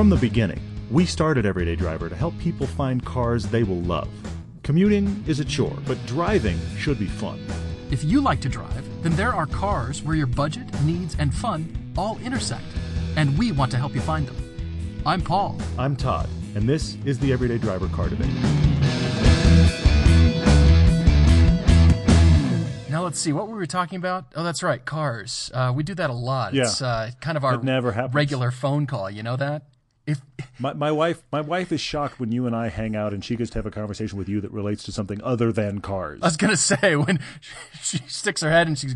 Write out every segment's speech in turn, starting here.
From the beginning, we started Everyday Driver to help people find cars they will love. Commuting is a chore, but driving should be fun. If you like to drive, then there are cars where your budget, needs, and fun all intersect. And we want to help you find them. I'm Paul. I'm Todd, and this is the Everyday Driver Car Debate. Now let's see what we were talking about. Oh, that's right, cars. Uh, we do that a lot. Yeah. It's uh, kind of our It never happens. regular phone call. You know that? If My, my wife my wife is shocked when you and I hang out and she gets to have a conversation with you that relates to something other than cars. I was gonna say when she sticks her head and she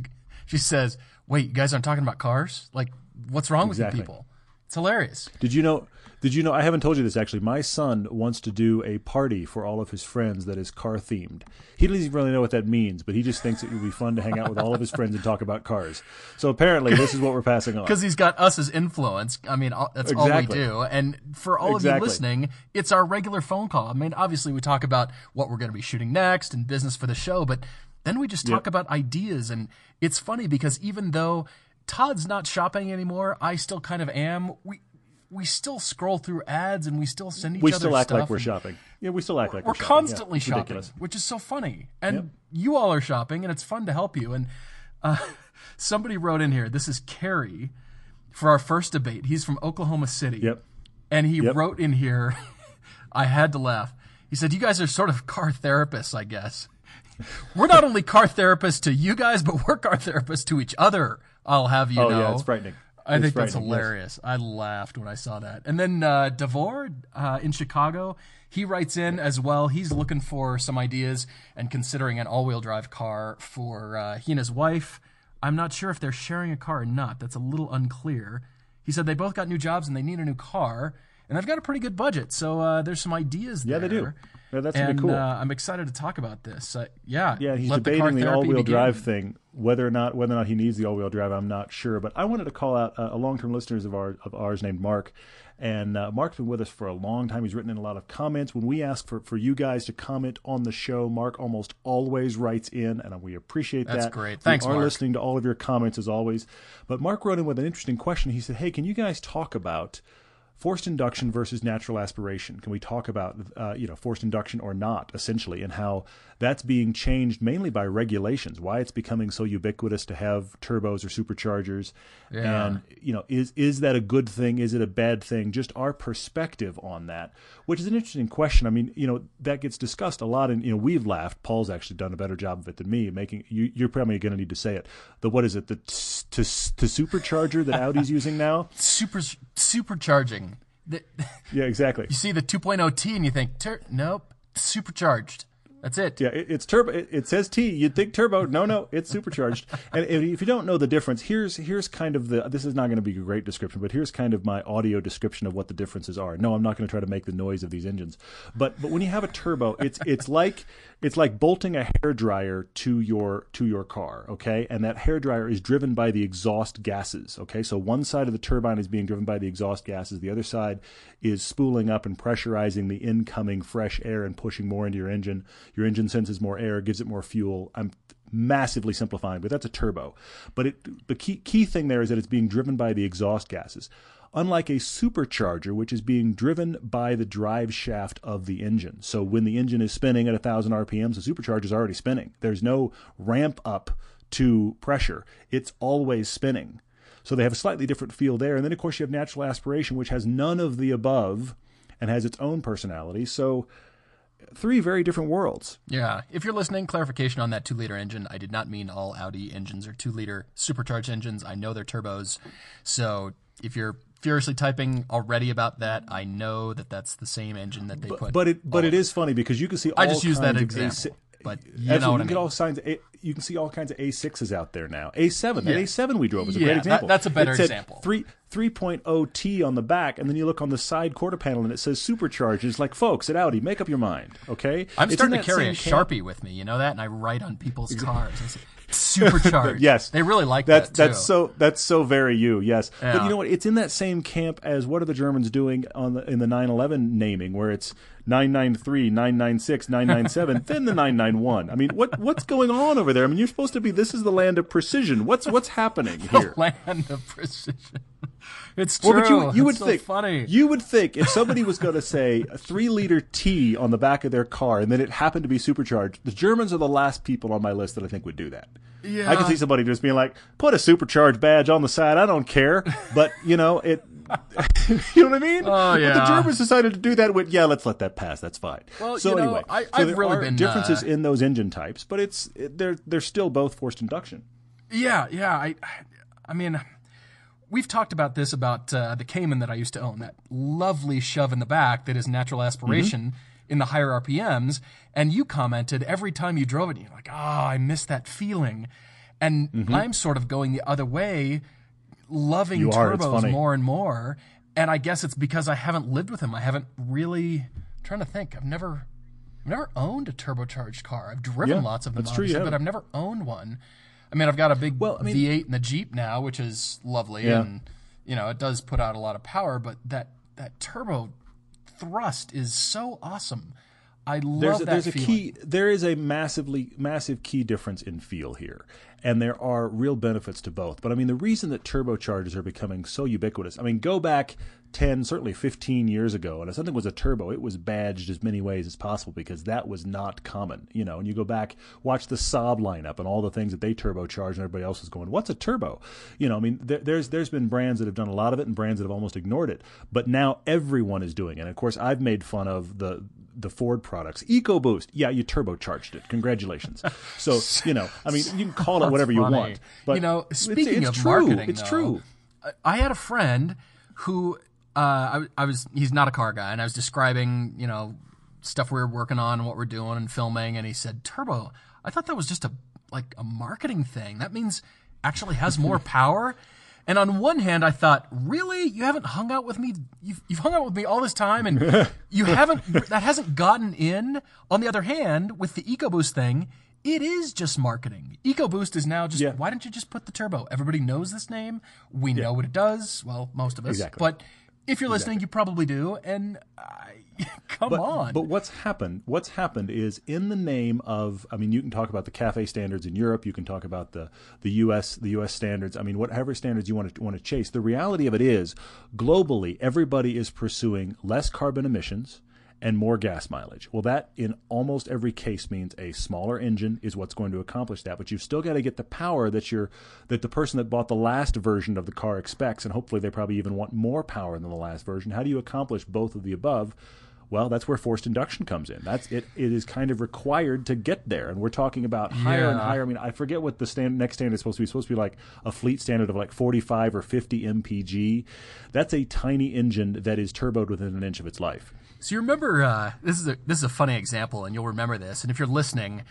she says, "Wait, you guys aren't talking about cars? Like, what's wrong Exactly. with you people?" It's hilarious. Did you know? Did you know? I haven't told you this actually. My son wants to do a party for all of his friends that is car themed. He doesn't even really know what that means, but he just thinks it would be fun to hang out with all of his friends and talk about cars. So apparently, this is what we're passing on. because he's got us as influence. I mean, that's Exactly. all we do. And for all of you listening, it's our regular phone call. I mean, obviously, we talk about what we're going to be shooting next and business for the show, but then we just talk Yep. about ideas. And it's funny because even though Todd's not shopping anymore, I still kind of am. We we still scroll through ads and we still send each other. We other still act like we're shopping. Yeah, we still act like we're, we're shopping. constantly Yeah, shopping, Ridiculous. which is so funny. And you all are shopping, and it's fun to help you. And uh, somebody wrote in here. This is Kerry for our first debate. He's from Oklahoma City. Yep. And he Yep. wrote in here. I had to laugh. He said, "You guys are sort of car therapists, I guess. We're not only car therapists to you guys, but we're car therapists to each other. I'll have you Oh know. yeah, it's frightening. I think that's hilarious. I laughed when I saw that. And then uh, Devore uh, in Chicago, he writes in as well. He's looking for some ideas and considering an all-wheel drive car for uh, he and his wife. I'm not sure if they're sharing a car or not. That's a little unclear. He said they both got new jobs and they need a new car, and they've got a pretty good budget. So uh, there's some ideas Yeah, there. they do. Yeah, that's and, cool. Uh, I'm excited to talk about this. Uh, yeah, Yeah, he's let the debating the, all-wheel begin. drive thing. Whether or not whether or not he needs the all-wheel drive, I'm not sure. But I wanted to call out uh, a long-term listeners of ours, of ours named Mark, and uh, Mark's been with us for a long time. He's written in a lot of comments. When we ask for, for you guys to comment on the show, Mark almost always writes in, and we appreciate That's that. great. Thanks, we are Mark. listening to all of your comments as always. But Mark wrote in with an interesting question. He said, "Hey, can you guys talk about?" Forced induction versus natural aspiration. Can we talk about uh, you know forced induction or not, essentially, and how that's being changed mainly by regulations? Why it's becoming so ubiquitous to have turbos or superchargers, Yeah. and you know is is that a good thing? Is it a bad thing? Just our perspective on that, which is an interesting question. I mean, you know that gets discussed a lot, and you know we've laughed. Paul's actually done a better job of it than me. Making you, you're probably going to need to say it. The what is it? The t- to to supercharger that Audi's using now. Super supercharging. The, Yeah, exactly. you see the 2.0T and you think, nope, supercharged. That's it. Yeah, it, it's turbo. It, it says T. You'd think turbo. No, no, it's supercharged. and if you don't know the difference, here's here's kind of the. This is not going to be a great description, but here's kind of my audio description of what the differences are. No, I'm not going to try to make the noise of these engines, but but when you have a turbo, it's it's like it's like bolting a hair dryer to your to your car. Okay, and that hair dryer is driven by the exhaust gases. Okay, so one side of the turbine is being driven by the exhaust gases. The other side is spooling up and pressurizing the incoming fresh air and pushing more into your engine. Your engine senses more air, gives it more fuel. I'm massively simplifying, but that's a turbo. But it, the key key thing there is that it's being driven by the exhaust gases. Unlike a supercharger, which is being driven by the drive shaft of the engine. So when the engine is spinning at 1,000 RPMs, the supercharger is already spinning. There's no ramp up to pressure. It's always spinning. So they have a slightly different feel there. And then, of course, you have natural aspiration, which has none of the above and has its own personality. So, three very different worlds. Yeah. If you're listening, clarification on that two liter engine. I did not mean all Audi engines are two liter supercharged engines. I know they're turbos. So if you're furiously typing already about that, I know that that's the same engine that they put. But it but it is funny because you can see. I just use that example. A6 but you Absolutely. know what you I can get all signs. A, you can see all kinds of A6s out there now. A7, that Yeah. A7 we drove was a Yeah, great that- example. that's a better it said example. Three 3.0 T on the back, and then you look on the side quarter panel and it says supercharged. It's like, folks at Audi, make up your mind, okay? I'm It's starting to carry a camp. Sharpie with me, you know that? And I write on people's cars. Supercharged. Yes, They really like that's that too. that's so that's so very you. Yes, but you know what? It's in that same camp as what are the Germans doing on the in the 911 naming, where it's 993, 996, 997, then the 991. I mean, what what's going on over there? I mean, you're supposed to be. This is the land of precision. What's what's happening here? The Land of precision. It's true. Or would you, you would so think funny. you would think if somebody was going to say a three liter T on the back of their car and then it happened to be supercharged, the Germans are the last people on my list that I think would do that. Yeah. I can see somebody just being like, "Put a supercharged badge on the side. I don't care." But you know it. you know what I mean? Oh, But yeah. the Germans decided to do that. With yeah, let's let that pass. That's fine. Well, so you know, anyway, I- so I've there really are been, differences uh, in those engine types, but it's it, they're they're still both forced induction. Yeah, yeah. I, I mean, we've talked about this about uh, the Cayman that I used to own, that lovely shove in the back that is natural aspiration mm-hmm. in the higher RPMs. And you commented every time you drove it, you're like, oh, I miss that feeling. And mm-hmm. I'm sort of going the other way, loving You turbos more and more. And I guess it's because I haven't lived with them. I haven't really. I'm trying to think. I've never. I've never owned a turbocharged car. I've driven Yeah, lots of them, that's true, obviously, but. I've never owned one. I mean, I've got a big Well, I mean- V8 in the Jeep now, which is lovely, Yeah. and you know it does put out a lot of power. But that that turbo thrust is so awesome. I love there's a, that there's a key there is a massively massive key difference in feel here and there are real benefits to both. But i mean the reason that turbochargers are becoming so ubiquitous i mean go back 10 certainly 15 years ago and if something was a turbo it was badged as many ways as possible because that was not common you know and you go back watch the Saab lineup and all the things that they turbocharge and everybody else is going what's a turbo? You know i mean there, there's there's been brands that have done a lot of it and brands that have almost ignored it but now everyone is doing it. And of course i've made fun of the the Ford products. EcoBoost, yeah, you turbocharged it. Congratulations. So you know, I mean, you can call it whatever you want. But You know, speaking it's, of true. marketing, it's though, true. I- I had a friend who uh, I, I was he's not a car guy, and I was describing you know stuff we were working on and what we're doing and filming, and he said, "Turbo, I thought that was just a like a marketing thing. That means actually has more power." And on one hand, I thought, really, you haven't hung out with me. You've, you've hung out with me all this time, and you haven't. That hasn't gotten in. On the other hand, with the EcoBoost thing, it is just marketing. EcoBoost is now just. Yeah. Why don't you just put the turbo? Everybody knows this name. We know what it does. Well, most of us. Exactly. But if you're listening, you probably do. And I, come But, on. but what's happened? What's happened is in the name of. I mean, you can talk about the CAFE standards in Europe. You can talk about the the U.S. the U.S. standards. I mean, whatever standards you want to want to chase. The reality of it is, globally, everybody is pursuing less carbon emissions and more gas mileage. Well, that in almost every case means a smaller engine is what's going to accomplish that. But you've still got to get the power that you're that the person that bought the last version of the car expects, and hopefully they probably even want more power than the last version. How do you accomplish both of the above? Well, that's where forced induction comes in. That's it. It is kind of required to get there, and we're talking about higher and higher. I mean, I forget what the stand, next standard is supposed to be. It's supposed to be like a fleet standard of like 45 or 50 mpg. That's a tiny engine that is turboed within an inch of its life. So you remember uh, this is a this is a funny example, and you'll remember this. And if you're listening,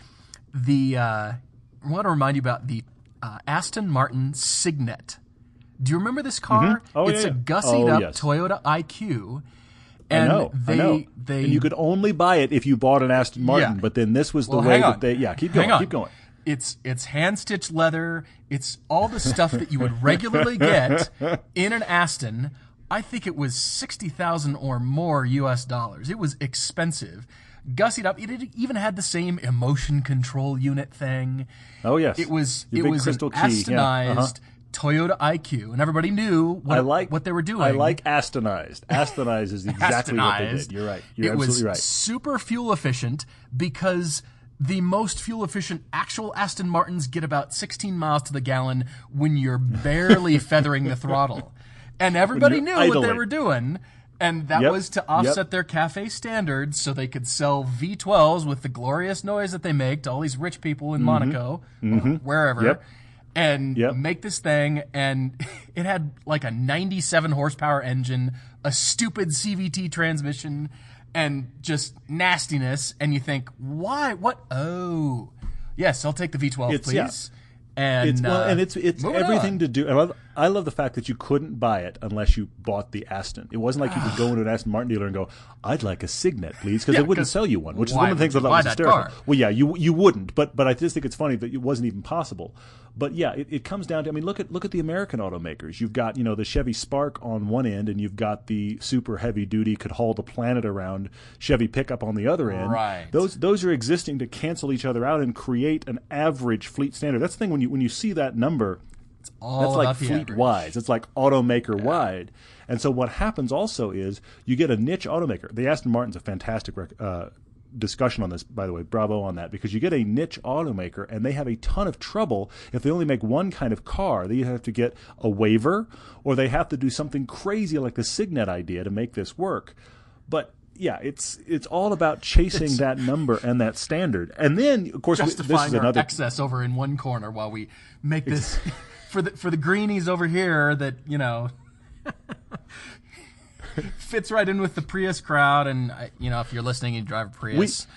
the uh, I want to remind you about the uh, Aston Martin Cygnet. Do you remember this car? Oh, it's yeah, a yeah. gussied Oh, up yes. Toyota IQ. I And know. they I know. they and you could only buy it if you bought an Aston Martin. Yeah. But then this was the Well, way that they. Yeah, keep going. Keep going. It's it's hand stitched leather. It's all the stuff that you would regularly get in an Aston. I think it was sixty thousand or more U.S. dollars. It was expensive, gussied up. It even had the same emotion control unit thing. Oh yes, It was Your it was crystal an key. Yeah, uh-huh. Astonized Toyota IQ, and everybody knew what I like what they were doing. I like Astonized. Astonized is exactly what they did. You're right. You're it absolutely was right. super fuel efficient because the most fuel efficient actual Aston Martins get about 16 miles to the gallon when you're barely feathering the throttle. And everybody knew what they were doing. And that Yep, was to offset yep. their cafe standards so they could sell V12s with the glorious noise that they make to all these rich people in Monaco or wherever. Mm-hmm. Yep. And Yep. make this thing, and it had like a 97 horsepower engine, a stupid CVT transmission, and just nastiness. And you think, why? What? Oh, yes, I'll take the V12, It's- please. yeah. And It's well, uh, and it's it's everything on. to do. I love, I love the fact that you couldn't buy it unless you bought the Aston. It wasn't like you could go into an Aston Martin dealer and go, "I'd like a Cygnet, please," because Yeah, they wouldn't sell you one. Which is one of the things I thought was hysterical. car? Well, yeah, you you wouldn't, but but I just think it's funny that it wasn't even possible. But yeah, it, it comes down to. I mean, look at look at the American automakers. You've got you know the Chevy Spark on one end, and you've got the super heavy duty could haul the planet around Chevy pickup on the other end. Right. Those those are existing to cancel each other out and create an average fleet standard. That's the thing when you when you see that number, It's all That's like fleet average. wise. It's like automaker wide. And so what happens also is you get a niche automaker. The Aston Martin's a fantastic rec- uh, discussion on this, by the way. Bravo on that because you get a niche automaker and they have a ton of trouble if they only make one kind of car. They have to get a waiver or they have to do something crazy like the Cygnet idea to make this work. But yeah, it's it's all about chasing that number and that standard. And then, of course, we, this is another excess over in one corner while we make this for the for the greenies over here that you know fits right in with the Prius crowd. And you know, if you're listening and you drive a Prius,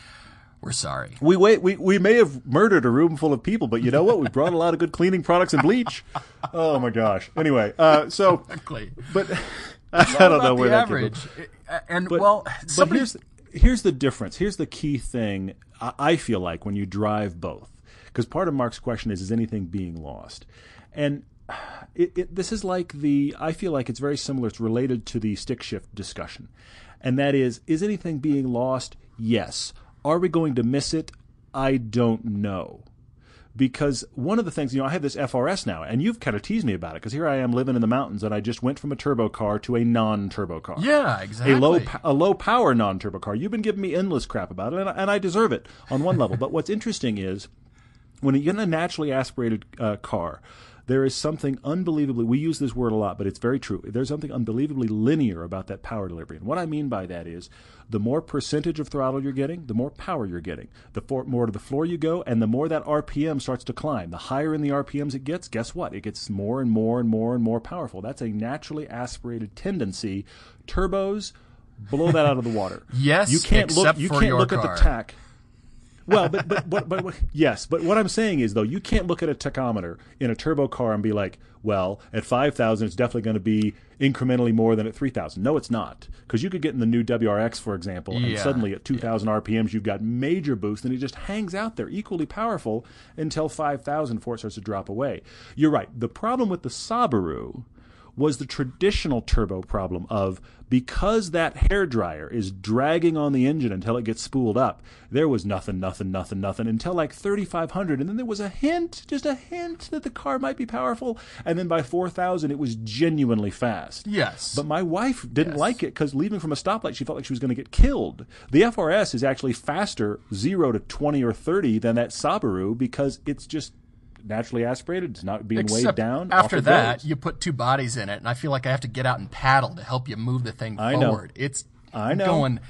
we, are sorry. We wait. We, we may have murdered a room full of people, but you know what? We brought a lot of good cleaning products and bleach. Oh my gosh. Anyway, uh, so Exactly. but I don't know where the that came average. from. And But, well, but here's here's the difference. Here's the key thing. I, I feel like when you drive both, because part of Mark's question is: is anything being lost? And it, it, this is like the. I feel like it's very similar. It's related to the stick shift discussion, and that is: is anything being lost? Yes. Are we going to miss it? I don't know because one of the things you know I have this FRS now, and you've kind of teased me about it because here I am living in the mountains, and I just went from a turbo car to a non-turbo car. yeah, exactly. A low, a low power non-turbo car. You've been giving me endless crap about it, and I, and I deserve it on one level. But what's interesting is when you get a naturally aspirated uh, car, there is something unbelievably. We use this word a lot, but it's very true. There's something unbelievably linear about that power delivery, and what I mean by that is the more percentage of throttle you're getting, the more power you're getting. The for, more to the floor you go, and the more that RPM starts to climb. The higher in the RPMs it gets, guess what? It gets more and more and more and more powerful. That's a naturally aspirated tendency. Turbos blow that out of the water. Yes, you can't look. except You for can't look car. at the tach. Well, but, but but but yes, but what I'm saying is though you can't look at a tachometer in a turbo car and be like, well, at 5,000 it's definitely going to be incrementally more than at 3,000. No, it's not, because you could get in the new WRX, for example, and Yeah, suddenly at 2,000 RPMs you've got major boost, and it just hangs out there, equally powerful until 5,000 before it starts to drop away. You're right. The problem with the Subaru was the traditional turbo problem of because that hair dryer is dragging on the engine until it gets spooled up, there was nothing, nothing, nothing, nothing until like 3,500. And then there was a hint, just a hint that the car might be powerful. And then by 4,000, it was genuinely fast. Yes. But my wife didn't Yes. like it because leaving from a stoplight, she felt like she was going to get killed. The FRS is actually faster, 0 to 20 or 30, than that Subaru because it's just naturally aspirated. It's not being weighed down. after that, you put two bodies in it, and I feel like I have to get out and paddle to help you move the thing I know. forward. It's I know. going.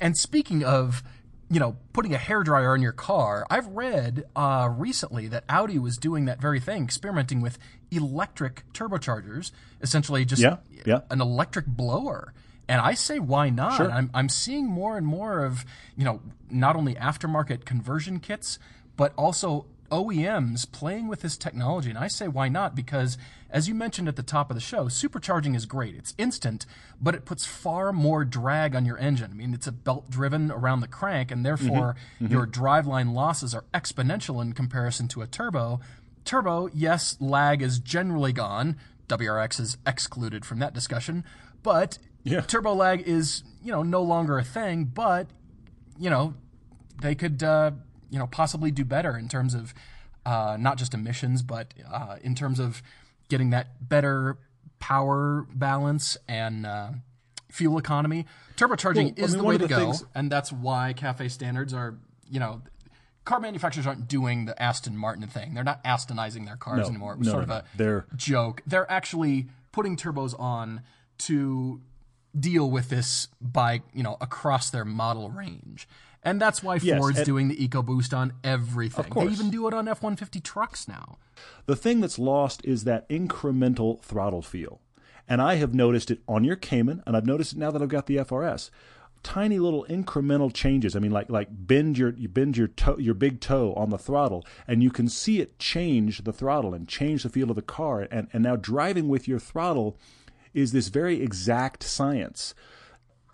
And speaking of, you know, putting a hairdryer in your car, I've read uh, recently that Audi was doing that very thing, experimenting with electric turbochargers, essentially just Yeah, yeah. an electric blower. And I say, why not? Sure. I'm, I'm seeing more and more of, you know, not only aftermarket conversion kits, but also OEMs playing with this technology. And I say, why not? Because as you mentioned at the top of the show, supercharging is great. It's instant, but it puts far more drag on your engine. I mean, it's a belt driven around the crank, and therefore your driveline losses are exponential in comparison to a turbo. Turbo, yes, lag is generally gone. WRX is excluded from that discussion, but Yeah. turbo lag is you know no longer a thing. But you know they could uh, you know possibly do better in terms of uh, not just emissions, but uh, in terms of getting that better power balance and uh, fuel economy. Turbocharging Well, I is mean, the way of to the go, things- and that's why cafe standards are you know. Car manufacturers aren't doing the Aston Martin thing. They're not Astonizing their cars No, anymore. It was no, sort of a they're- joke. They're actually putting turbos on to deal with this by you know across their model range, and that's why Yes, Ford's doing the EcoBoost on everything. They course. even do it on F one fifty trucks now. The thing that's lost is that incremental throttle feel. And I have noticed it on your Cayman, and I've noticed it now that I've got the FRS. Tiny little incremental changes. I mean, like like bend your you bend your toe, your big toe on the throttle, and you can see it change the throttle and change the feel of the car. And and now driving with your throttle is this very exact science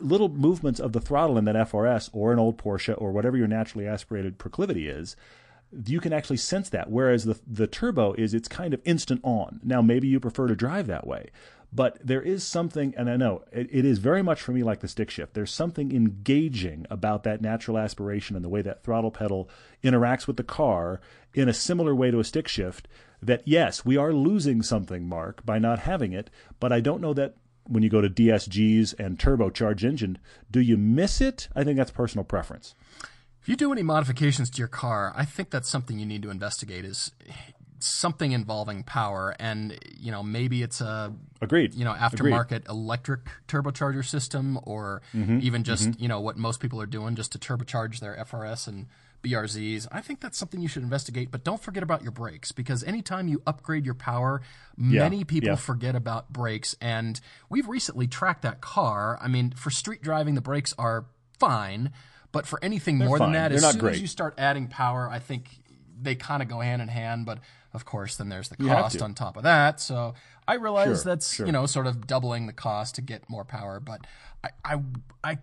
little movements of the throttle in that FRS or an old Porsche or whatever your naturally aspirated proclivity is, you can actually sense that. Whereas the the turbo is it's kind of instant on. Now maybe you prefer to drive that way, But there is something, and I know it, it is very much for me like the stick shift. There's something engaging about that natural aspiration and the way that throttle pedal interacts with the car in a similar way to a stick shift. That yes, we are losing something, Mark, by not having it, but I don't know that when you go to DSGs and turbocharged engine, do you miss it? I think that's personal preference. If you do any modifications to your car, I think that's something you need to investigate. Is something involving power, and you know maybe it's a agreed, you know aftermarket agreed. electric turbocharger system, or mm-hmm. even just mm-hmm. you know what most people are doing just to turbocharge their FRS and BRZs. I think that's something you should investigate, but don't forget about your brakes because anytime you upgrade your power, yeah, many people yeah. forget about brakes. And we've recently tracked that car. I mean, for street driving, the brakes are fine, but for anything They're more fine. than that, They're as soon great. as you start adding power, I think they kind of go hand in hand. But of course, then there's the cost on top of that. So I realize sure, that's sure. you know sort of doubling the cost to get more power, but I, I I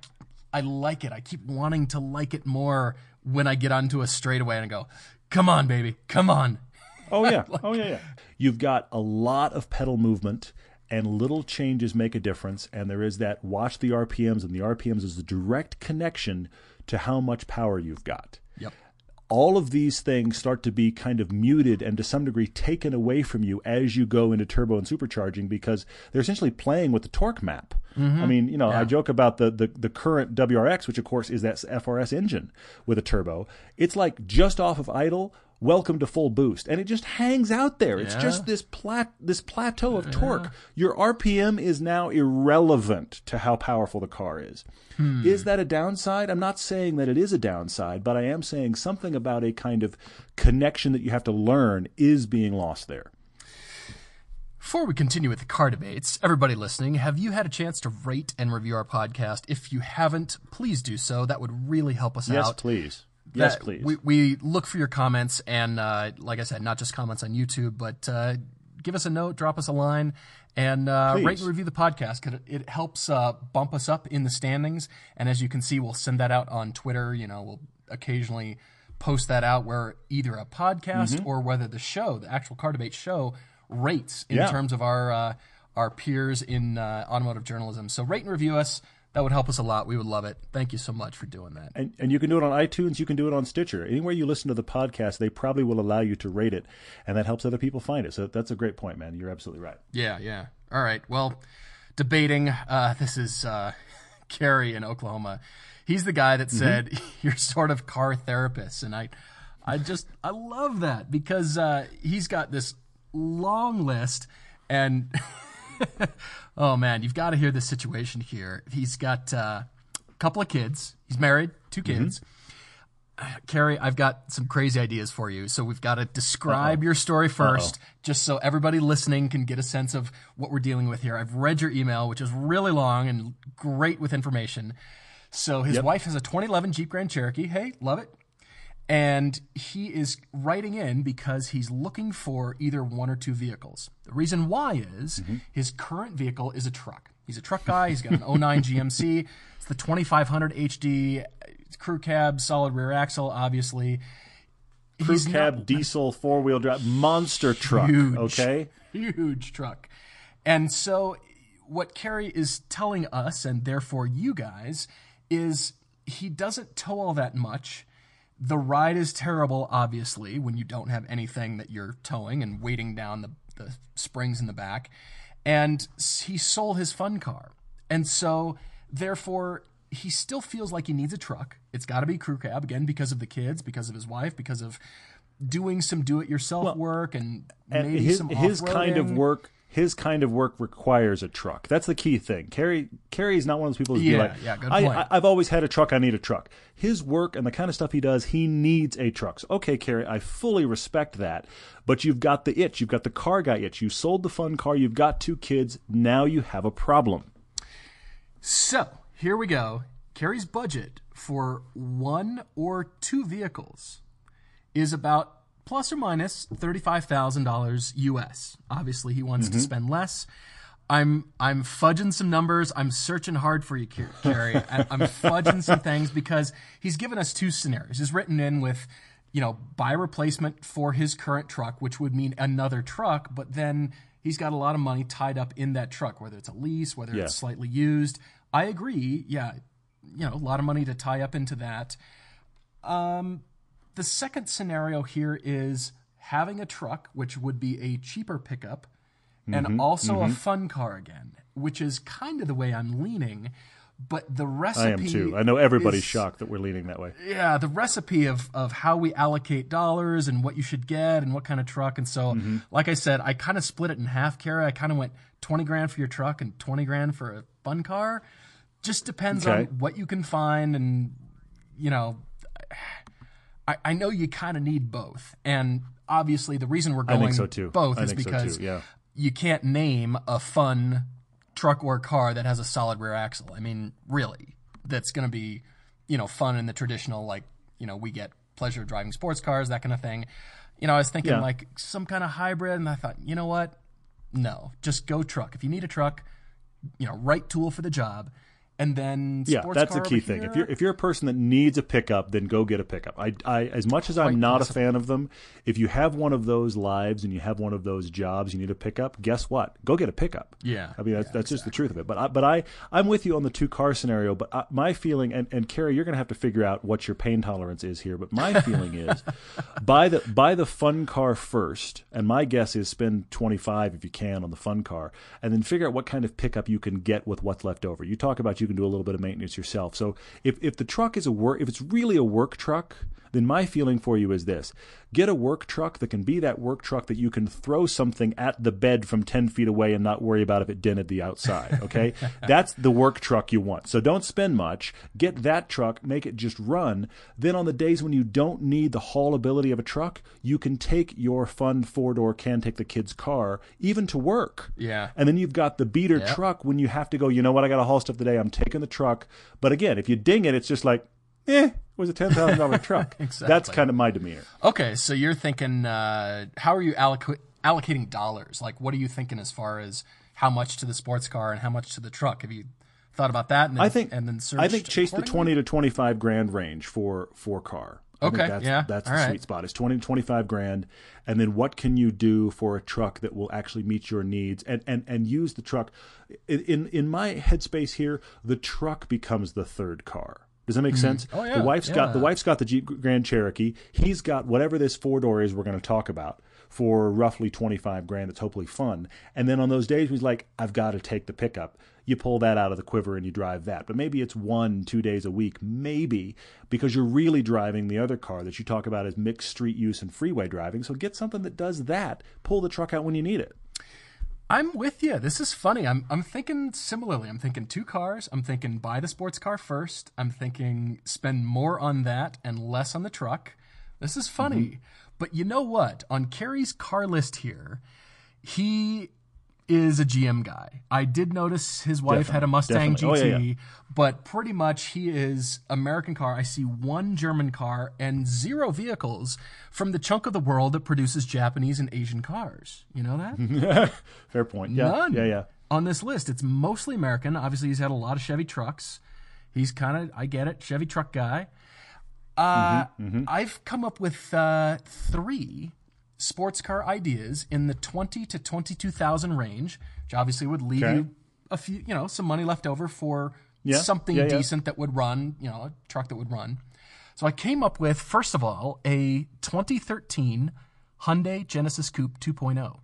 I like it. I keep wanting to like it more when I get onto a straightaway and I go, "Come on, baby, come on." Oh yeah, like, oh yeah, yeah. You've got a lot of pedal movement and little changes make a difference. And there is that watch the RPMs, and the RPMs is a direct connection to how much power you've got. Yep all of these things start to be kind of muted and to some degree taken away from you as you go into turbo and supercharging because they're essentially playing with the torque map. Mm-hmm. I mean, you know, yeah. I joke about the, the, the current WRX, which of course is that FRS engine with a turbo. It's like just off of idle, welcome to full boost and it just hangs out there it's just this plat this plateau of yeah. torque your rpm is now irrelevant to how powerful the car is hmm. is that a downside i'm not saying that it is a downside but i am saying something about a kind of connection that you have to learn is being lost there before we continue with the car debates, everybody listening, have you had a chance to rate and review our podcast? If you haven't, please do so. That would really help us yes, out. Yes, please yes, please. We, we look for your comments, and uh, like I said, not just comments on YouTube, but uh, give us a note, drop us a line, and uh, rate and review the podcast because it, it, helps uh, bump us up in the standings. And as you can see, we'll send that out on Twitter. You know, we'll occasionally post that out where either a podcast mm-hmm. or whether the show, the actual car debate show, rates in yeah. terms of our uh, our peers in uh, automotive journalism. So rate and review us. That would help us a lot. We would love it. Thank you so much for doing that. And, and you can do it on iTunes. You can do it on Stitcher. Anywhere you listen to the podcast, they probably will allow you to rate it, and that helps other people find it. So that's a great point, man. You're absolutely right. Yeah, yeah. All right. Well, debating. Uh, this is uh, Kerry in Oklahoma. He's the guy that said mm-hmm. you're sort of car therapist, and I, I just I love that because uh, he's got this long list and. oh man, you've got to hear the situation here. He's got uh, a couple of kids. He's married, two mm-hmm. kids. Mm-hmm. Uh, Kerry, I've got some crazy ideas for you. So we've got to describe Uh-oh. your story 1st Uh-oh. just so everybody listening can get a sense of what we're dealing with here. I've read your email, which is really long and great with information. So his yep. wife has a 2011 Jeep Grand Cherokee. Hey, love it. And he is writing in because he's looking for either one or two vehicles. The reason why is mm-hmm. his current vehicle is a truck. He's a truck guy. He's got an 09 GMC. It's the 2500 HD crew cab, solid rear axle, obviously. Crew He's cab, not- diesel, four wheel drive, monster truck. Huge. Okay. huge truck. And so, what Kerry is telling us, and therefore you guys, is he doesn't tow all that much. The ride is terrible, obviously, when you don't have anything that you're towing and weighting down the, the springs in the back. And he sold his fun car. And so, therefore, he still feels like he needs a truck. It's got to be crew cab, again, because of the kids, because of his wife, because of doing some do it yourself Well, work and maybe his some his kind of off-roading. work his kind of work requires a truck. That's the key thing. Carrie Carrie is not one of those people who's be like, yeah, good point. I, I've always had a truck. I need a truck. His work and the kind of stuff he does, he needs a truck. So, okay, Carrie, I fully respect that. But you've got the itch. You've got the car guy itch. You sold the fun car. You've got two kids. Now you have a problem. So here we go. Kerry's budget for one or two vehicles is about plus or minus minus thirty-five thousand dollars US. Obviously, he wants to spend less. I'm I'm fudging some numbers. I'm searching hard for you. I- I'm fudging some things because he's given us two scenarios. He's written in with, you know, buy replacement for his current truck, which would mean another truck, but then he's got a lot of money tied up in that truck, whether it's a lease, whether Yeah. it's slightly used. I agree. Yeah, you know, a lot of money to tie up into that. Um, the second scenario here is having a truck, which would be a cheaper pickup, Mm-hmm. and also a fun car again, which is kind of the way I'm leaning. But the recipe I am too. I know everybody's is- shocked that we're leaning that way. yeah, the recipe of of how we allocate dollars and what you should get and what kind of truck. And so, Mm-hmm. like I said, I kind of split it in half, Kara. I kind of went 20 grand for your truck and 20 grand for a fun car. Just depends Okay. on what you can find. And, you know, I, I know you kind of need both. And obviously, the reason we're going so both I is so because too, yeah. you can't name a fun truck or car that has a solid rear axle. I mean, really, that's going to be, you know, fun in the traditional, like, you know, we get pleasure of driving sports cars, that kind of thing. You know, I was thinking Yeah. like some kind of hybrid, and I thought, you know what? No, just go truck. If you need a truck, you know, right tool for the job. And then Yeah, that's the car key thing. here, If you're if you're a person that needs a pickup, then go get a pickup. I, I as much as I'm Quite not a fan of them, if you have one of those lives and you have one of those jobs you need a pickup, guess what? Go get a pickup. Yeah, I mean that's yeah, that's just the truth of it. But I, but I I'm with you on the two car scenario. But I, my feeling and and Carrie, you're going to have to figure out what your pain tolerance is here. But my feeling is buy the buy the fun car first, and my guess is spend 25 if you can on the fun car, and then figure out what kind of pickup you can get with what's left over. You talk about you can do a little bit of maintenance yourself. So if if the truck is a work, if it's really a work truck, then my feeling for you is this get a work truck that can be that work truck that you can throw something at the bed from 10 feet away and not worry about if it dented the outside. Okay. That's the work truck you want. So don't spend much. Get that truck, make it just run. Then on the days when you don't need the haulability of a truck, you can take your fun four door can take the kid's car even to work. Yeah. And then you've got the beater Yep. truck when you have to go, you know what, I got to haul stuff today. I'm taking the truck. But again, if you ding it, it's just like, eh, it was a $10,000 truck. exactly. That's kind of my demeanor. Okay, so you're thinking, uh, how are you alloc- allocating dollars? Like, what are you thinking as far as how much to the sports car and how much to the truck? Have you thought about that? And then, I think and then I think chase the accordingly? 20 to 25 grand range for for car. I Okay, that's, yeah, that's the all right. sweet spot. It's 20 to 25 grand and then what can you do for a truck that will actually meet your needs and and and use the truck in in, in my headspace here, the truck becomes the third car. Does that make hmm. sense? Oh, yeah, The wife's got the yeah. wife's got the Jeep Grand Cherokee. He's got whatever this four door is we're going to talk about for roughly 25 grand. That's hopefully fun. And then on those days he's like, I've got to take the pickup. You pull that out of the quiver and you drive that. But maybe it's one, two days a week, maybe because you're really driving the other car that you talk about as mixed street use and freeway driving. So get something that does that. Pull the truck out when you need it. I'm with you. This is funny. I'm I'm thinking similarly. I'm thinking two cars. I'm thinking buy the sports car first. I'm thinking spend more on that and less on the truck. This is funny. Mm-hmm. But you know what? On Kerry's car list here, he is a GM guy. I did notice his wife had a Mustang definitely. GT, Oh, yeah, yeah. but pretty much he is American car. I see one German car and zero vehicles from the chunk of the world that produces Japanese and Asian cars. You know that? Fair point. Yeah. None. Yeah, yeah. On this list, it's mostly American. Obviously, he's had a lot of Chevy trucks. He's kind of, I get it, Chevy truck guy. Uh, Mm-hmm, I've come up with uh, three sports car ideas in the twenty to twenty-two thousand range, which obviously would leave Okay. you a few, you know, some money left over for Yeah, something yeah, yeah. decent that would run, you know, a truck that would run. So I came up with, first of all, a 2013 Hyundai Genesis Coupe 2.0.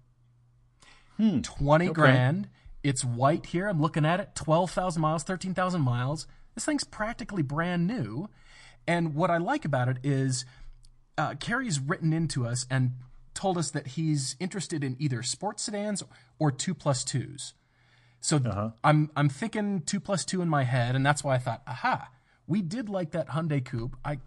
20 grand. It's white here. I'm looking at it. 12,000 miles, 13,000 miles. This thing's practically brand new. And what I like about it is uh, Kerry's written into us and told us that he's interested in either sports sedans or two plus twos. So Uh-huh. I'm I'm thinking two plus two in my head, and that's why I thought, aha, we did like that Hyundai Coupe. I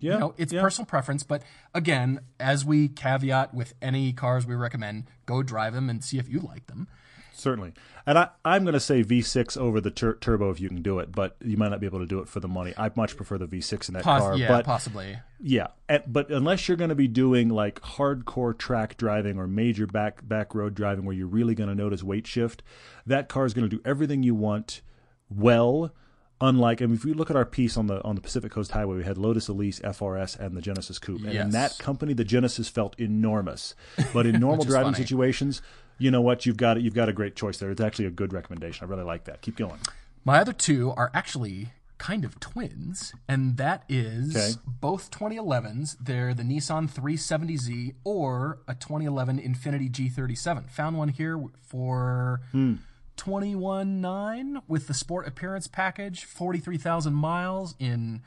Yeah. you know, it's yeah. personal preference, but again, as we caveat with any cars we recommend, go drive them and see if you like them. Certainly. And I, I'm going to say V6 over the tur- turbo if you can do it, but you might not be able to do it for the money. I much prefer the V6 in that Poss- car. yeah, but possibly. yeah, and, but unless you're going to be doing like hardcore track driving or major back back road driving where you're really going to notice weight shift, that car is going to do everything you want well. Unlike I mean, if you look at our piece on the on the Pacific Coast Highway, we had Lotus Elise, FRS, and the Genesis Coupe. And in that company, the Genesis felt enormous. But in normal driving funny. situations, you know what? You've got you've got a great choice there. It's actually a good recommendation. I really like that. Keep going. My other two are actually kind of twins, and that is Okay. both 2011s. They're the Nissan 370Z or a 2011 Infiniti G37. Found one here for Hmm. 21.9 with the sport appearance package, 43,000 miles in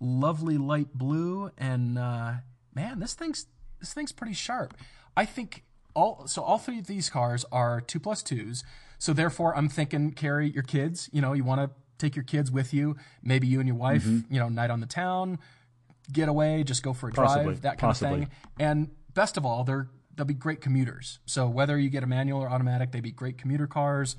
lovely light blue, and uh, man, this thing's this thing's pretty sharp. I think all so all three of these cars are two plus twos. So therefore, I'm thinking carry your kids. You know, you want to take your kids with you. Maybe you and your wife. Mm-hmm. You know, night on the town, get away, just go for a drive, that kind possibly. of thing. And best of all, they're they'll be great commuters. So whether you get a manual or automatic, they'd be great commuter cars.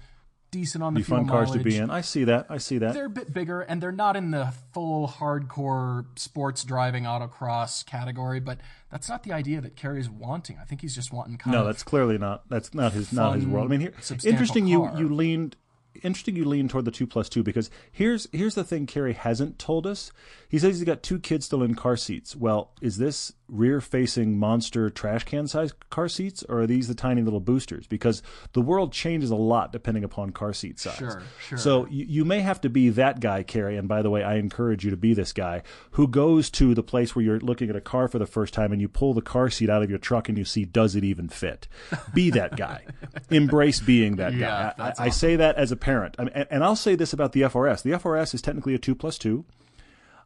Decent on the Be fuel fun cars to be in. I see that. I see that. They're a bit bigger and they're not in the full hardcore sports driving autocross category, but that's not the idea that Kerry's wanting. I think he's just wanting kind No, of that's clearly not. That's not his. Not his world. I mean, here, interesting. You car. you leaned. Interesting. You lean toward the two plus two because here's here's the thing. Kerry hasn't told us. He says he's got two kids still in car seats. Well, is this rear facing monster trash can size car seats, or are these the tiny little boosters? Because the world changes a lot depending upon car seat size. Sure, sure. So you, you may have to be that guy, Kerry. And by the way, I encourage you to be this guy who goes to the place where you're looking at a car for the first time and you pull the car seat out of your truck and you see, does it even fit? Be that guy. Embrace being that Yeah, guy. I, that's I say that as a parent. I mean, and, and I'll say this about the FRS. The FRS is technically a two plus two.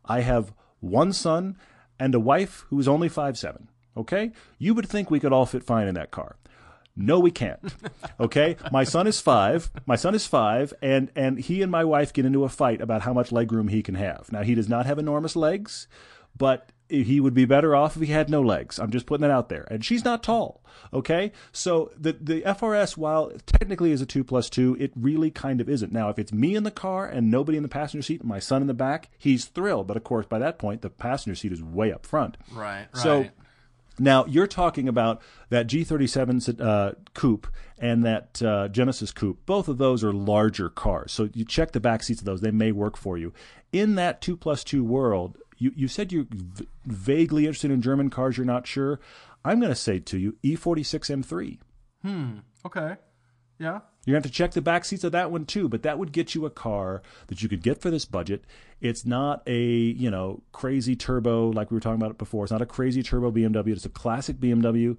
I have one son and a wife who is only five seven. Okay? You would think we could all fit fine in that car. No, we can't. Okay? My son is five. My son is five, and, and he and my wife get into a fight about how much legroom he can have. Now, he does not have enormous legs, but he would be better off if he had no legs. I'm just putting that out there. And she's not tall. Okay? So the, the FRS, while technically is a two plus two, it really kind of isn't. Now, if it's me in the car and nobody in the passenger seat and my son in the back, he's thrilled. But of course, by that point, the passenger seat is way up front. right, right. So now you're talking about that G37 uh, coupe and that uh, Genesis coupe. Both of those are larger cars. So you check the back seats of those; they may work for you. In that two plus two world, you you said you're v- vaguely interested in German cars. You're not sure. I'm going to say to you, E E46 M3. Hmm. okay, yeah, You're going to have to check the back seats of that one too, but that would get you a car that you could get for this budget. It's not a, you know, crazy turbo like we were talking about it before. It's not a crazy turbo BMW. It's a classic BMW.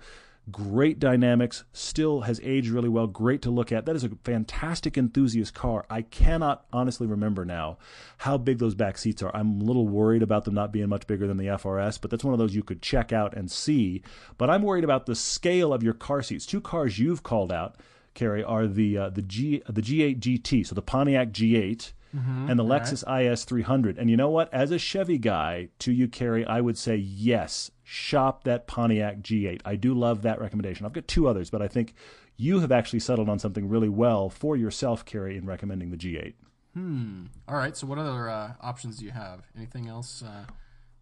Great dynamics, still has aged really well. Great to look at. That is a fantastic enthusiast car. I cannot honestly remember now how big those back seats are. I'm a little worried about them not being much bigger than the FRS, but that's one of those you could check out and see. But I'm worried about the scale of your car seats. Two cars you've called out Carrie, are the uh, the G the G8 GT, so the Pontiac G8 and the Lexus IS 300. And you know what? As a Chevy guy, to you, Carrie, I would say yes, shop that Pontiac G8. I do love that recommendation. I've got two others, but I think you have actually settled on something really well for yourself, Carrie, in recommending the G8. Hmm. all right. So what other uh, options do you have? Anything else uh,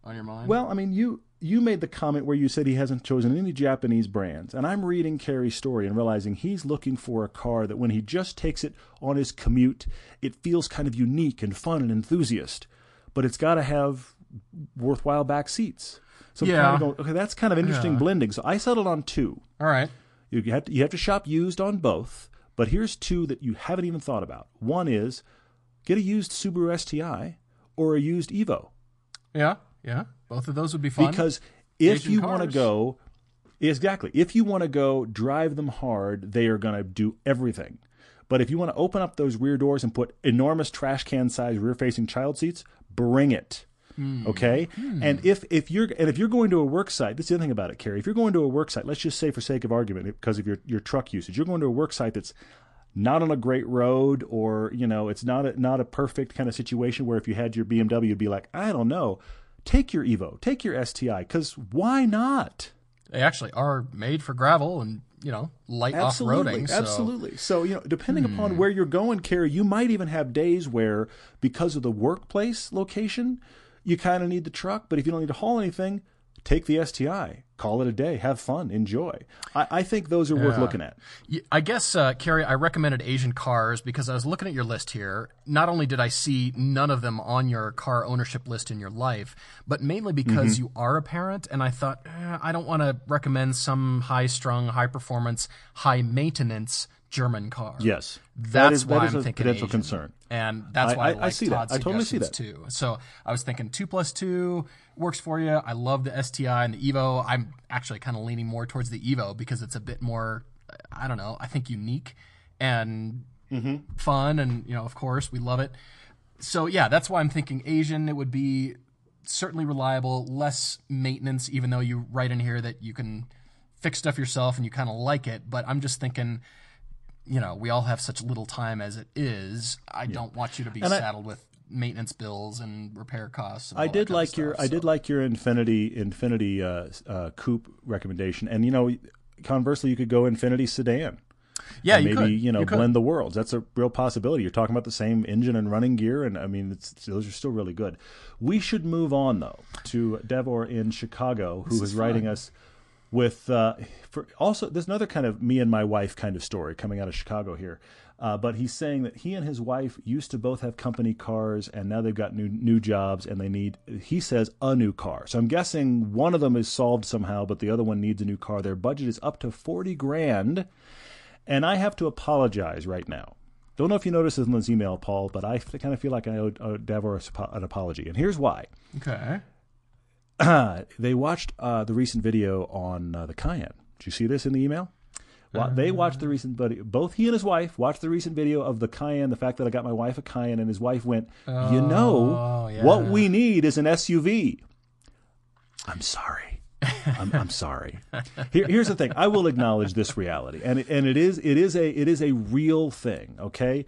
on your mind? Well, I mean, you you made the comment where you said he hasn't chosen any Japanese brands, and I'm reading Carrie's story and realizing he's looking for a car that when he just takes it on his commute, it feels kind of unique and fun and enthusiast, but it's got to have worthwhile back seats. So I'm Yeah. kind of going, okay, that's kind of interesting Yeah. blending. So I settled on two. all right. You have to, you have to shop used on both, but here's two that you haven't even thought about. One is get a used Subaru STI or a used Evo. Yeah, yeah. Both of those would be fun. Because if Asian you want to go, exactly, if you want to go drive them hard, they are going to do everything. But if you want to open up those rear doors and put enormous trash can size rear facing child seats, bring it. Hmm. Okay, and if if you're and if you're going to a work site, this is the other thing about it, Carrie. If you're going to a work site, let's just say for sake of argument, because of your your truck usage, you're going to a work site that's not on a great road, or you know, it's not a not a perfect kind of situation where if you had your BMW, you'd be like, I don't know, take your Evo, take your STI, because why not? they actually are made for gravel and you know light Absolutely, off-roading. So. Hmm. absolutely. So you know, depending upon where you're going, Carrie, you might even have days where, because of the workplace location, you kind of need the truck. But if you don't need to haul anything, take the STI, call it a day, have fun, enjoy. I, I think those are worth looking at. I guess, uh, Carrie, I recommended Asian cars because I was looking at your list here. Not only did I see none of them on your car ownership list in your life, but mainly because Mm-hmm. you are a parent, and I thought eh, I don't want to recommend some high-strung, high-performance, high-maintenance German car. Yes, That's that is, why that is I'm a thinking potential Asian. concern. and that's why I, I- I like see that. Todd's I totally see that too. So I was thinking two plus two works for you. I love the STI and the Evo. I'm actually kind of leaning more towards the Evo because it's a bit more, I don't know, I think unique and mm-hmm. fun, and you know, of course, we love it. So yeah, that's why I'm thinking Asian. It would be certainly reliable, less maintenance, even though you write in here that you can fix stuff yourself and you kind of like it. But I'm just thinking you know, we all have such little time as it is. I don't want you to be And I- saddled with maintenance bills and repair costs. And I did like your stuff, I did like your Infiniti Infiniti uh, uh, coupe recommendation, and you know, conversely, you could go Infiniti sedan. yeah, you maybe could. you know You blend the worlds. That's a real possibility. You're talking about the same engine and running gear, and I mean it's, those are still really good. We should move on though to Devor in Chicago, who is, is writing us with uh, for also there's another kind of me and my wife kind of story coming out of Chicago here. Uh, but he's saying that he and his wife used to both have company cars, and now they've got new new jobs, and they need. He says a new car. So I'm guessing one of them is solved somehow, but the other one needs a new car. Their budget is up to forty grand, and I have to apologize right now. Don't know if you noticed this in this email, Paul, but I kind of feel like I owe, owe an apology, and here's why. Okay. they watched uh, the recent video on uh, the Cayenne. Did you see this in the email? Well, they watched the recent, both he and his wife watched the recent video of the Cayenne. The fact that I got my wife a Cayenne, and his wife went, "You know, Oh, yeah. what we need is an SUV." I'm sorry. I'm, I'm sorry. Here, here's the thing. I will acknowledge this reality, and it, and it is it is a it is a real thing. Okay,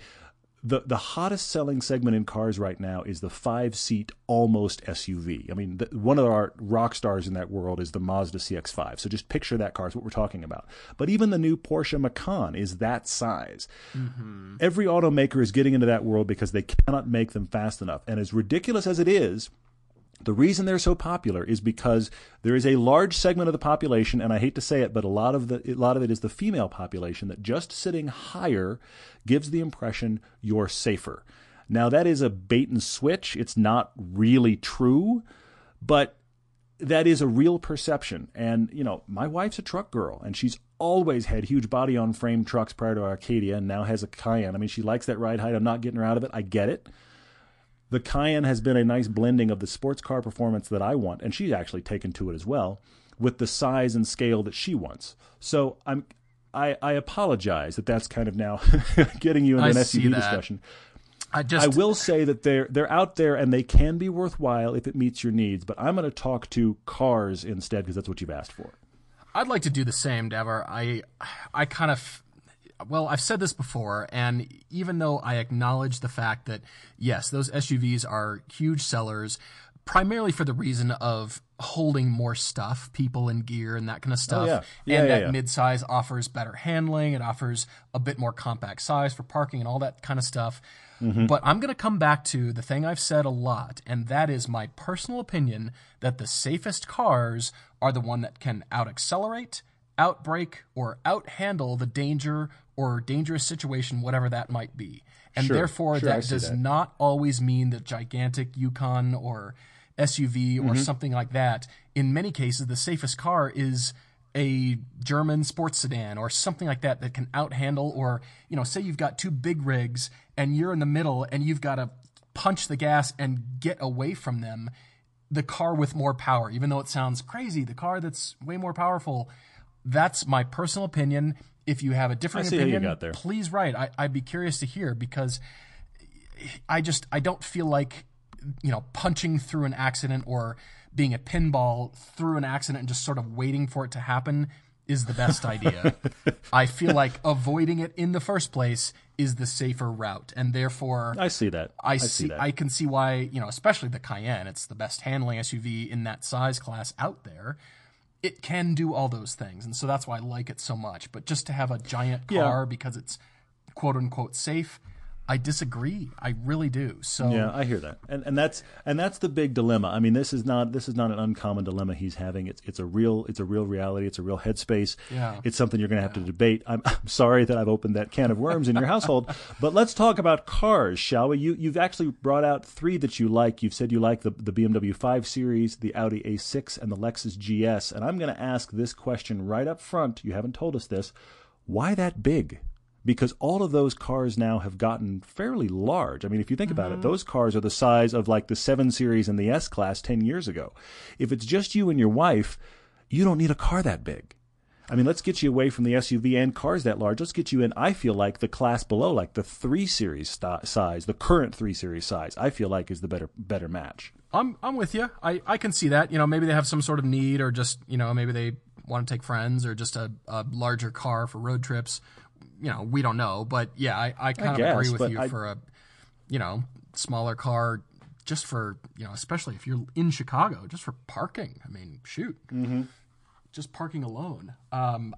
the the hottest selling segment in cars right now is the five seat almost SUV. I mean, the, one of our rock stars in that world is the Mazda CX-5. So just picture that car is what we're talking about. But even the new Porsche Macan is that size. Mm-hmm. Every automaker is getting into that world because they cannot make them fast enough. And as ridiculous as it is, the reason they're so popular is because there is a large segment of the population, and I hate to say it, but a lot of the a lot of it is the female population that just sitting higher gives the impression you're safer. Now that is a bait and switch. It's not really true, but that is a real perception. And you know, my wife's a truck girl, and she's always had huge body on frame trucks prior to Acadia, and now has a Cayenne. I mean, she likes that ride height. I'm not getting her out of it. I get it the Cayenne has been a nice blending of the sports car performance that I want, and she's actually taken to it as well, with the size and scale that she wants. So I'm, I, I apologize that that's kind of now getting you into I an SUV discussion. I just I will say that they're they're out there and they can be worthwhile if it meets your needs. But I'm going to talk to cars instead because that's what you've asked for. I'd like to do the same, Dever. I, I kind of, well, I've said this before, and even though I acknowledge the fact that yes, those SUVs are huge sellers, primarily for the reason of holding more stuff, people and gear and that kind of stuff, Oh, yeah. Yeah, and yeah, that yeah. midsize offers better handling, it offers a bit more compact size for parking and all that kind of stuff. Mm-hmm. But I'm going to come back to the thing I've said a lot, and that is my personal opinion that the safest cars are the one that can out accelerate, out brake, or outhandle the danger or dangerous situation, whatever that might be. And Sure, therefore, sure, that does that. not always mean the gigantic Yukon or SUV Mm-hmm. or something like that. In many cases, the safest car is a German sports sedan or something like that that can outhandle or you know say you've got two big rigs and you're in the middle and you've got to punch the gas and get away from them the car with more power even though it sounds crazy the car that's way more powerful that's my personal opinion if you have a different I see how you opinion please write I, i'd be curious to hear because I just I don't feel like you know punching through an accident or being a pinball through an accident and just sort of waiting for it to happen is the best idea. I feel like avoiding it in the first place is the safer route, and therefore I see that. I, see, see. that. I can see why you know, especially the Cayenne. It's the best handling SUV in that size class out there. It can do all those things, and so that's why I like it so much. But just to have a giant Yeah. car because it's quote unquote safe, I disagree. I really do. So Yeah, I hear that, and and that's and that's the big dilemma. I mean, this is not this is not an uncommon dilemma he's having. It's it's a real it's a real reality. It's a real headspace. Yeah. It's something you're going to have to debate. I'm, I'm sorry that I've opened that can of worms in your household, but let's talk about cars, shall we? You you've actually brought out three that you like. You've said you like the the BMW 5 Series, the Audi A6, and the Lexus GS. And I'm going to ask this question right up front. You haven't told us this. Why that big? Because all of those cars now have gotten fairly large. I mean, if you think about it, mm-hmm. those cars are the size of like the 7 Series and the S Class 10 years ago. If it's just you and your wife, you don't need a car that big. I mean, let's get you away from the SUV and cars that large. Let's get you in, I feel like, the class below, like the 3 Series st- size, the current 3 Series size, I feel like is the better better match. I'm I'm with you. I, I can see that. You know, maybe they have some sort of need, or just you know, maybe they want to take friends, or just a, a larger car for road trips. You know, we don't know, but yeah, I, I kind of guess, agree with you I- for a you know smaller car, just for you know, especially if you're in Chicago, just for parking. I mean, shoot, mm-hmm. just parking alone. Um,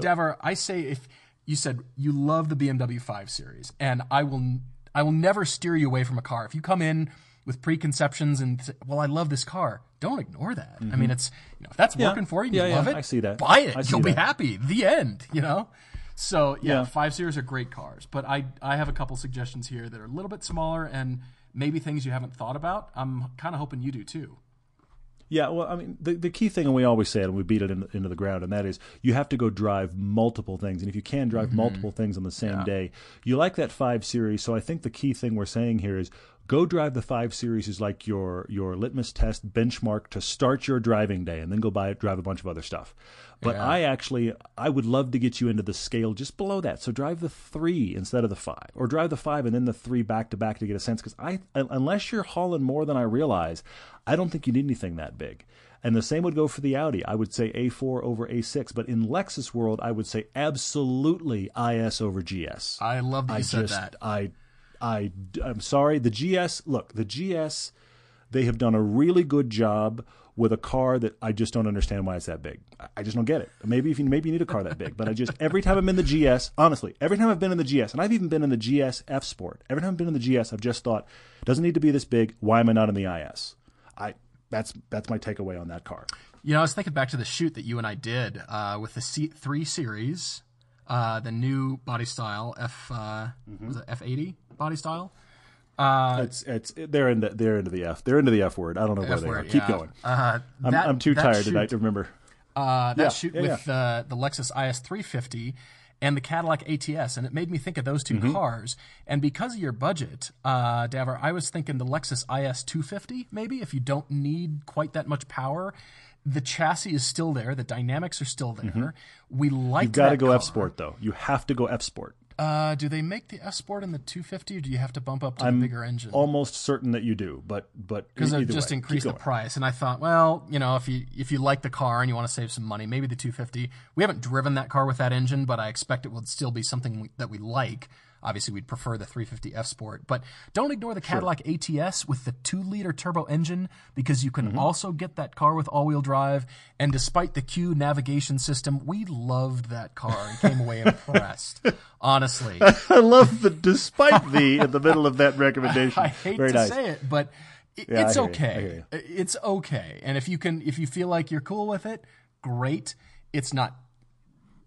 Dever, I say if you said you love the BMW 5 Series, and I will, I will never steer you away from a car. If you come in with preconceptions and say, well, I love this car, don't ignore that. I mean, it's you know if that's working for you, Mm-hmm. Yeah, you yeah, love it. I see that. Buy it. You'll be happy. The end. You know. So yeah, Yeah. five series are great cars, but I I have a couple suggestions here that are a little bit smaller and maybe things you haven't thought about. I'm kind of hoping you do too. Yeah, well, I mean, the, the key thing, and we always say it, and we beat it in, into the ground, and that is you have to go drive multiple things. And if you can drive mm-hmm. multiple things on the same day, you like that 5 Series. So I think the key thing we're saying here is go drive the 5 Series is like your, your litmus test benchmark to start your driving day, and then go buy drive a bunch of other stuff. But Yeah. I actually, I would love to get you into the scale just below that. So drive the 3 instead of the 5, or drive the 5 and then the 3 back to back to get a sense. Because I, unless you're hauling more than I realize, I don't think you need anything that big. And the same would go for the Audi. I would say A4 over A6, but in Lexus world, I would say absolutely IS over GS. I love that you I said just, that. I, I, I'm sorry. The GS, look, the GS, they have done a really good job with a car that I just don't understand why it's that big. I- just don't get it. Maybe if you maybe you need a car that big, but I just every time I'm in the GS, honestly, every time I've been in the GS, and I've even been in the GS F Sport. Every time I've been in the GS, I've just thought, doesn't need to be this big. Why am I not in the IS? I that's that's my takeaway on that car. You know, I was thinking back to the shoot that you and I did uh, with the C- three series, uh, the new body style F uh, Mm-hmm. was it F eighty body style. It's it's they're into they're into the F. They're into the F word. I don't know where they are. Keep yeah. going. Uh, I'm, that- I'm too tired shoot, tonight to remember. Uh, that Yeah, shoot yeah, with Uh, the Lexus IS 350 and the Cadillac ATS, and it made me think of those 2 Mm-hmm. cars. And because of your budget, uh, Daver, I was thinking the Lexus IS 250. Maybe if you don't need quite that much power, the chassis is still there, the dynamics are still there. We like Mm-hmm. You've got to go car. F Sport though. You have to go F Sport. Uh, do they make the Sport in the 250, or do you have to bump up to the bigger engine? Almost certain that you do, but but because it just way, increased the price. And I thought, well, you know, if you if you like the car and you want to save some money, maybe the 250. We haven't driven that car with that engine, but I expect it would still be something we, that we like. Obviously, we'd prefer the 350 F Sport, but don't ignore the Cadillac ATS with the two-liter turbo engine because you can Mm-hmm. also get that car with all-wheel drive. And despite the CUE navigation system, we loved that car and came away impressed. Honestly, I love the despite the in the middle of that recommendation. I hate Very to nice. say it, but it, Yeah, it's. I okay. It's okay. And if you can, if you feel like you're cool with it, great. It's not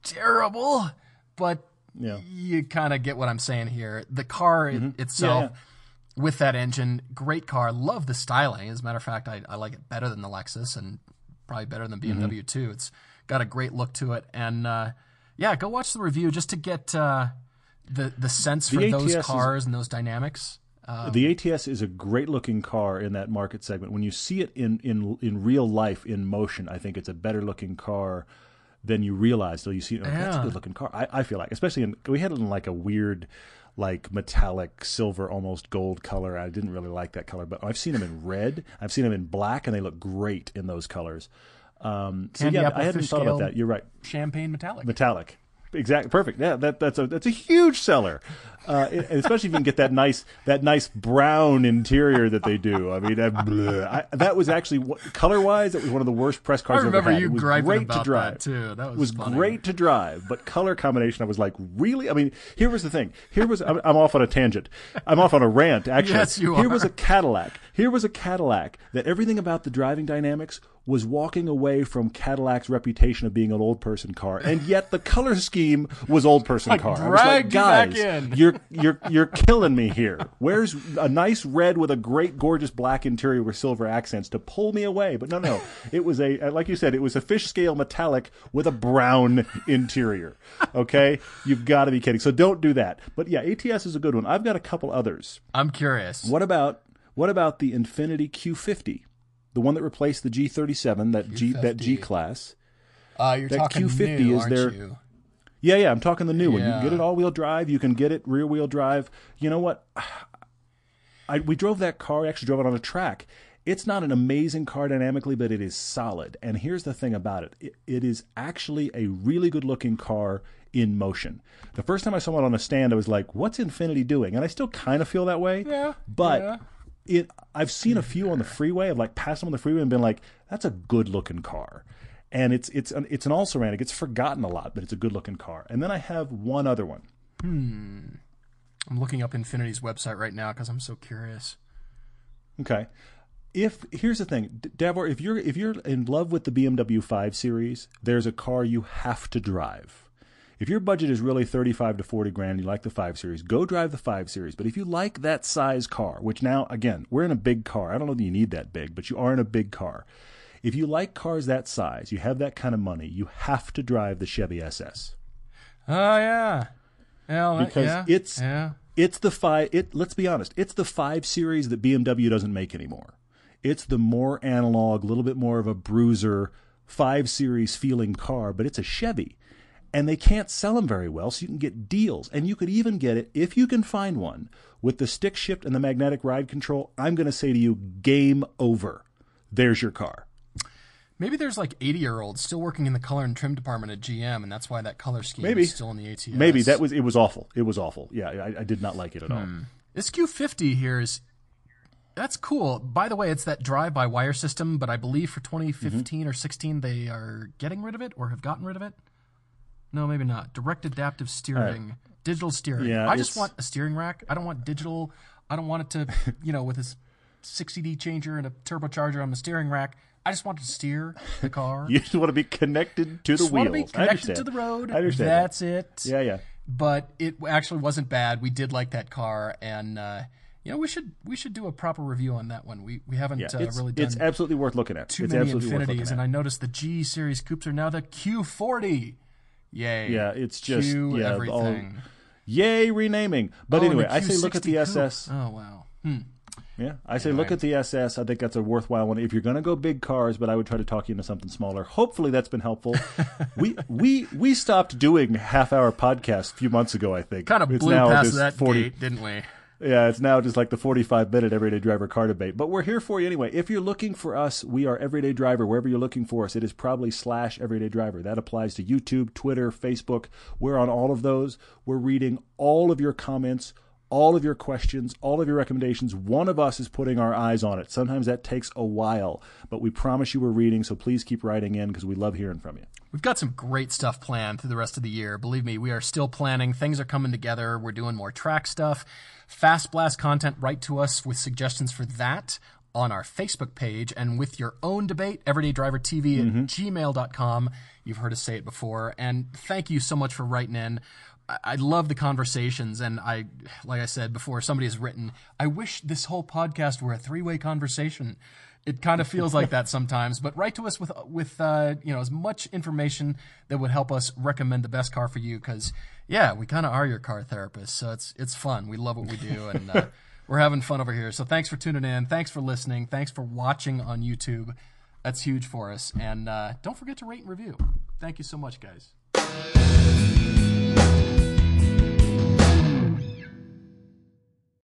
terrible, but Yeah. you kind of get what I'm saying here. The car it, itself. Yeah, With that engine, great car. Love the styling. As a matter of fact, I, I like it better than the Lexus and probably better than Mm-hmm. BMW too. It's got a great look to it. And uh, yeah, go watch the review just to get uh, the the sense for The those ATS is- cars and those dynamics. Uh, The ATS is a great looking car in that market segment. When you see it in, in in real life in motion, I think it's a better looking car than you realize till you see it. Like, That's a good looking car. I, I feel like, especially in we had it in like a weird, like metallic silver, almost gold color. I didn't really like that color, but I've seen them in red. I've seen them in black, and they look great in those colors. Um, so yeah, I hadn't thought about that. You're right. champagne metallic. Metallic. Exactly perfect. Yeah, that that's a that's a huge seller, uh, especially if you can get that nice that nice brown interior that they do. I mean, I, that was actually color wise, that was one of the worst press cars I remember I've ever had. you it was griping great about to drive. that too. That was, It was great to drive, but color combination, I was like, really? I mean, here was the thing. Here was I'm, I'm off on a tangent. I'm off on a rant. Actually, Yes, you Here are. was a Cadillac. Here was a Cadillac that everything about the driving dynamics was walking away from Cadillac's reputation of being an old person car, and yet the color scheme was old person Like, car. I was like, dragged you back guys, in." you're you're you're killing me here. Where's a nice red with a great gorgeous black interior with silver accents to pull me away? But no, no, it was a uh, like you said, it was a fish scale metallic with a brown interior. Okay, you've got to be kidding. So don't do that. But yeah, ATS is a good one. I've got a couple others. I'm curious. What about what about the Infiniti Q50, the one that replaced the G37, that G that G Q50. class? Uh, you're that talking Q50 new, is their- you? Yeah, yeah, I'm talking the new one. You can get it all wheel drive. You can get it rear wheel drive. You know what? I, we drove that car. I actually drove it on a track. It's not an amazing car dynamically, but it is solid. And here's the thing about it it, it is actually a really good looking car in motion. The first time I saw it on a stand, I was like, what's Infiniti doing? And I still kind of feel that way. Yeah, But yeah. It I've seen a few on the freeway. I've like passed them on the freeway and been like, that's a good looking car. And it's it's an it's an all ceramic. It's forgotten a lot, but it's a good looking car. And then I have one other one. Hmm. I'm looking up Infiniti's website right now because I'm so curious. Okay. If here's the thing, Davor, if you're if you're in love with the BMW 5 Series, there's a car you have to drive. If your budget is really 35 to 40 grand, you like the 5 Series, go drive the 5 Series. But if you like that size car, which now again, we're in a big car. I don't know that you need that big, but you are in a big car. If you like cars that size, you have that kind of money, you have to drive the Chevy SS. Oh yeah, yeah, Because yeah, it's- yeah. It's the five. It let's be honest. It's the five series that BMW doesn't make anymore. It's the more analog, a little bit more of a bruiser five series feeling car, but it's a Chevy, and they can't sell them very well. So you can get deals, and you could even get it if you can find one with the stick shift and the magnetic ride control. I'm going to say to you, game over. There's your car. Maybe there's like 80 year olds still working in the color and trim department at GM, and that's why that color scheme Maybe. is still in the ATS. Maybe that was it. Was awful. It was awful. Yeah, I, I did not like it at all. This Q50 here is that's cool. By the way, it's that drive-by wire system, but I believe for 2015 Mm-hmm. or 16 they are getting rid of it or have gotten rid of it. No, maybe not. Direct adaptive steering, digital steering. Yeah, I just want a steering rack. I don't want digital. I don't want it to, you know, with this 60D changer and a turbocharger on the steering rack. I just want to steer the car. You just want to be connected to the just want to be connected to the road. I understand. that. That's it Yeah, yeah. but it actually wasn't bad. We did like that car, and uh, you know we should we should do a proper review on that one. We we haven't Yeah, uh, really done it's absolutely worth looking at. too it's many absolutely worth Infinitis, and. I noticed the G series coupes are now the Q40. Yay! Yeah, it's just Q yeah, all- everything. yay renaming. But Oh, anyway, I say look at the Q60 coupe. SS. Oh wow. Hmm. Yeah, I say look at the SS. I think that's a worthwhile one if you're going to go big cars. But I would try to talk you into something smaller. Hopefully, that's been helpful. we we we stopped doing half hour podcasts a few months ago. I think Kind of blew now past that 40 gate, didn't we? Yeah, it's now just like the 45 minute everyday driver car debate. But we're here for you anyway. If you're looking for us, we are everyday driver. Wherever you're looking for us, it is probably slash everyday driver. That applies to YouTube, Twitter, Facebook. We're on all of those. We're reading all of your comments, all of your questions, all of your recommendations. One of us is putting our eyes on it. Sometimes that takes a while, but we promise you we're reading. So please keep writing in because we love hearing from you. We've got some great stuff planned through the rest of the year. Believe me, we are still planning. Things are coming together. We're doing more track stuff. Fast Blast content, write to us with suggestions for that on our Facebook page and with your own debate, everydaydrivertv at mm-hmm. gmail.com. You've heard us say it before. And thank you so much for writing in. I- love the conversations, and I, like I said before, somebody has written, I wish this whole podcast were a three way conversation it kind of feels like that sometimes. But write to us with with uh, you know as much information that would help us recommend the best car for you. Because yeah, we kind of are your car therapist, so it's it's fun. We love what we do, and uh, we're having fun over here. So thanks for tuning in. Thanks for listening. Thanks for watching on YouTube. That's huge for us. And uh, don't forget to rate and review. Thank you so much, guys.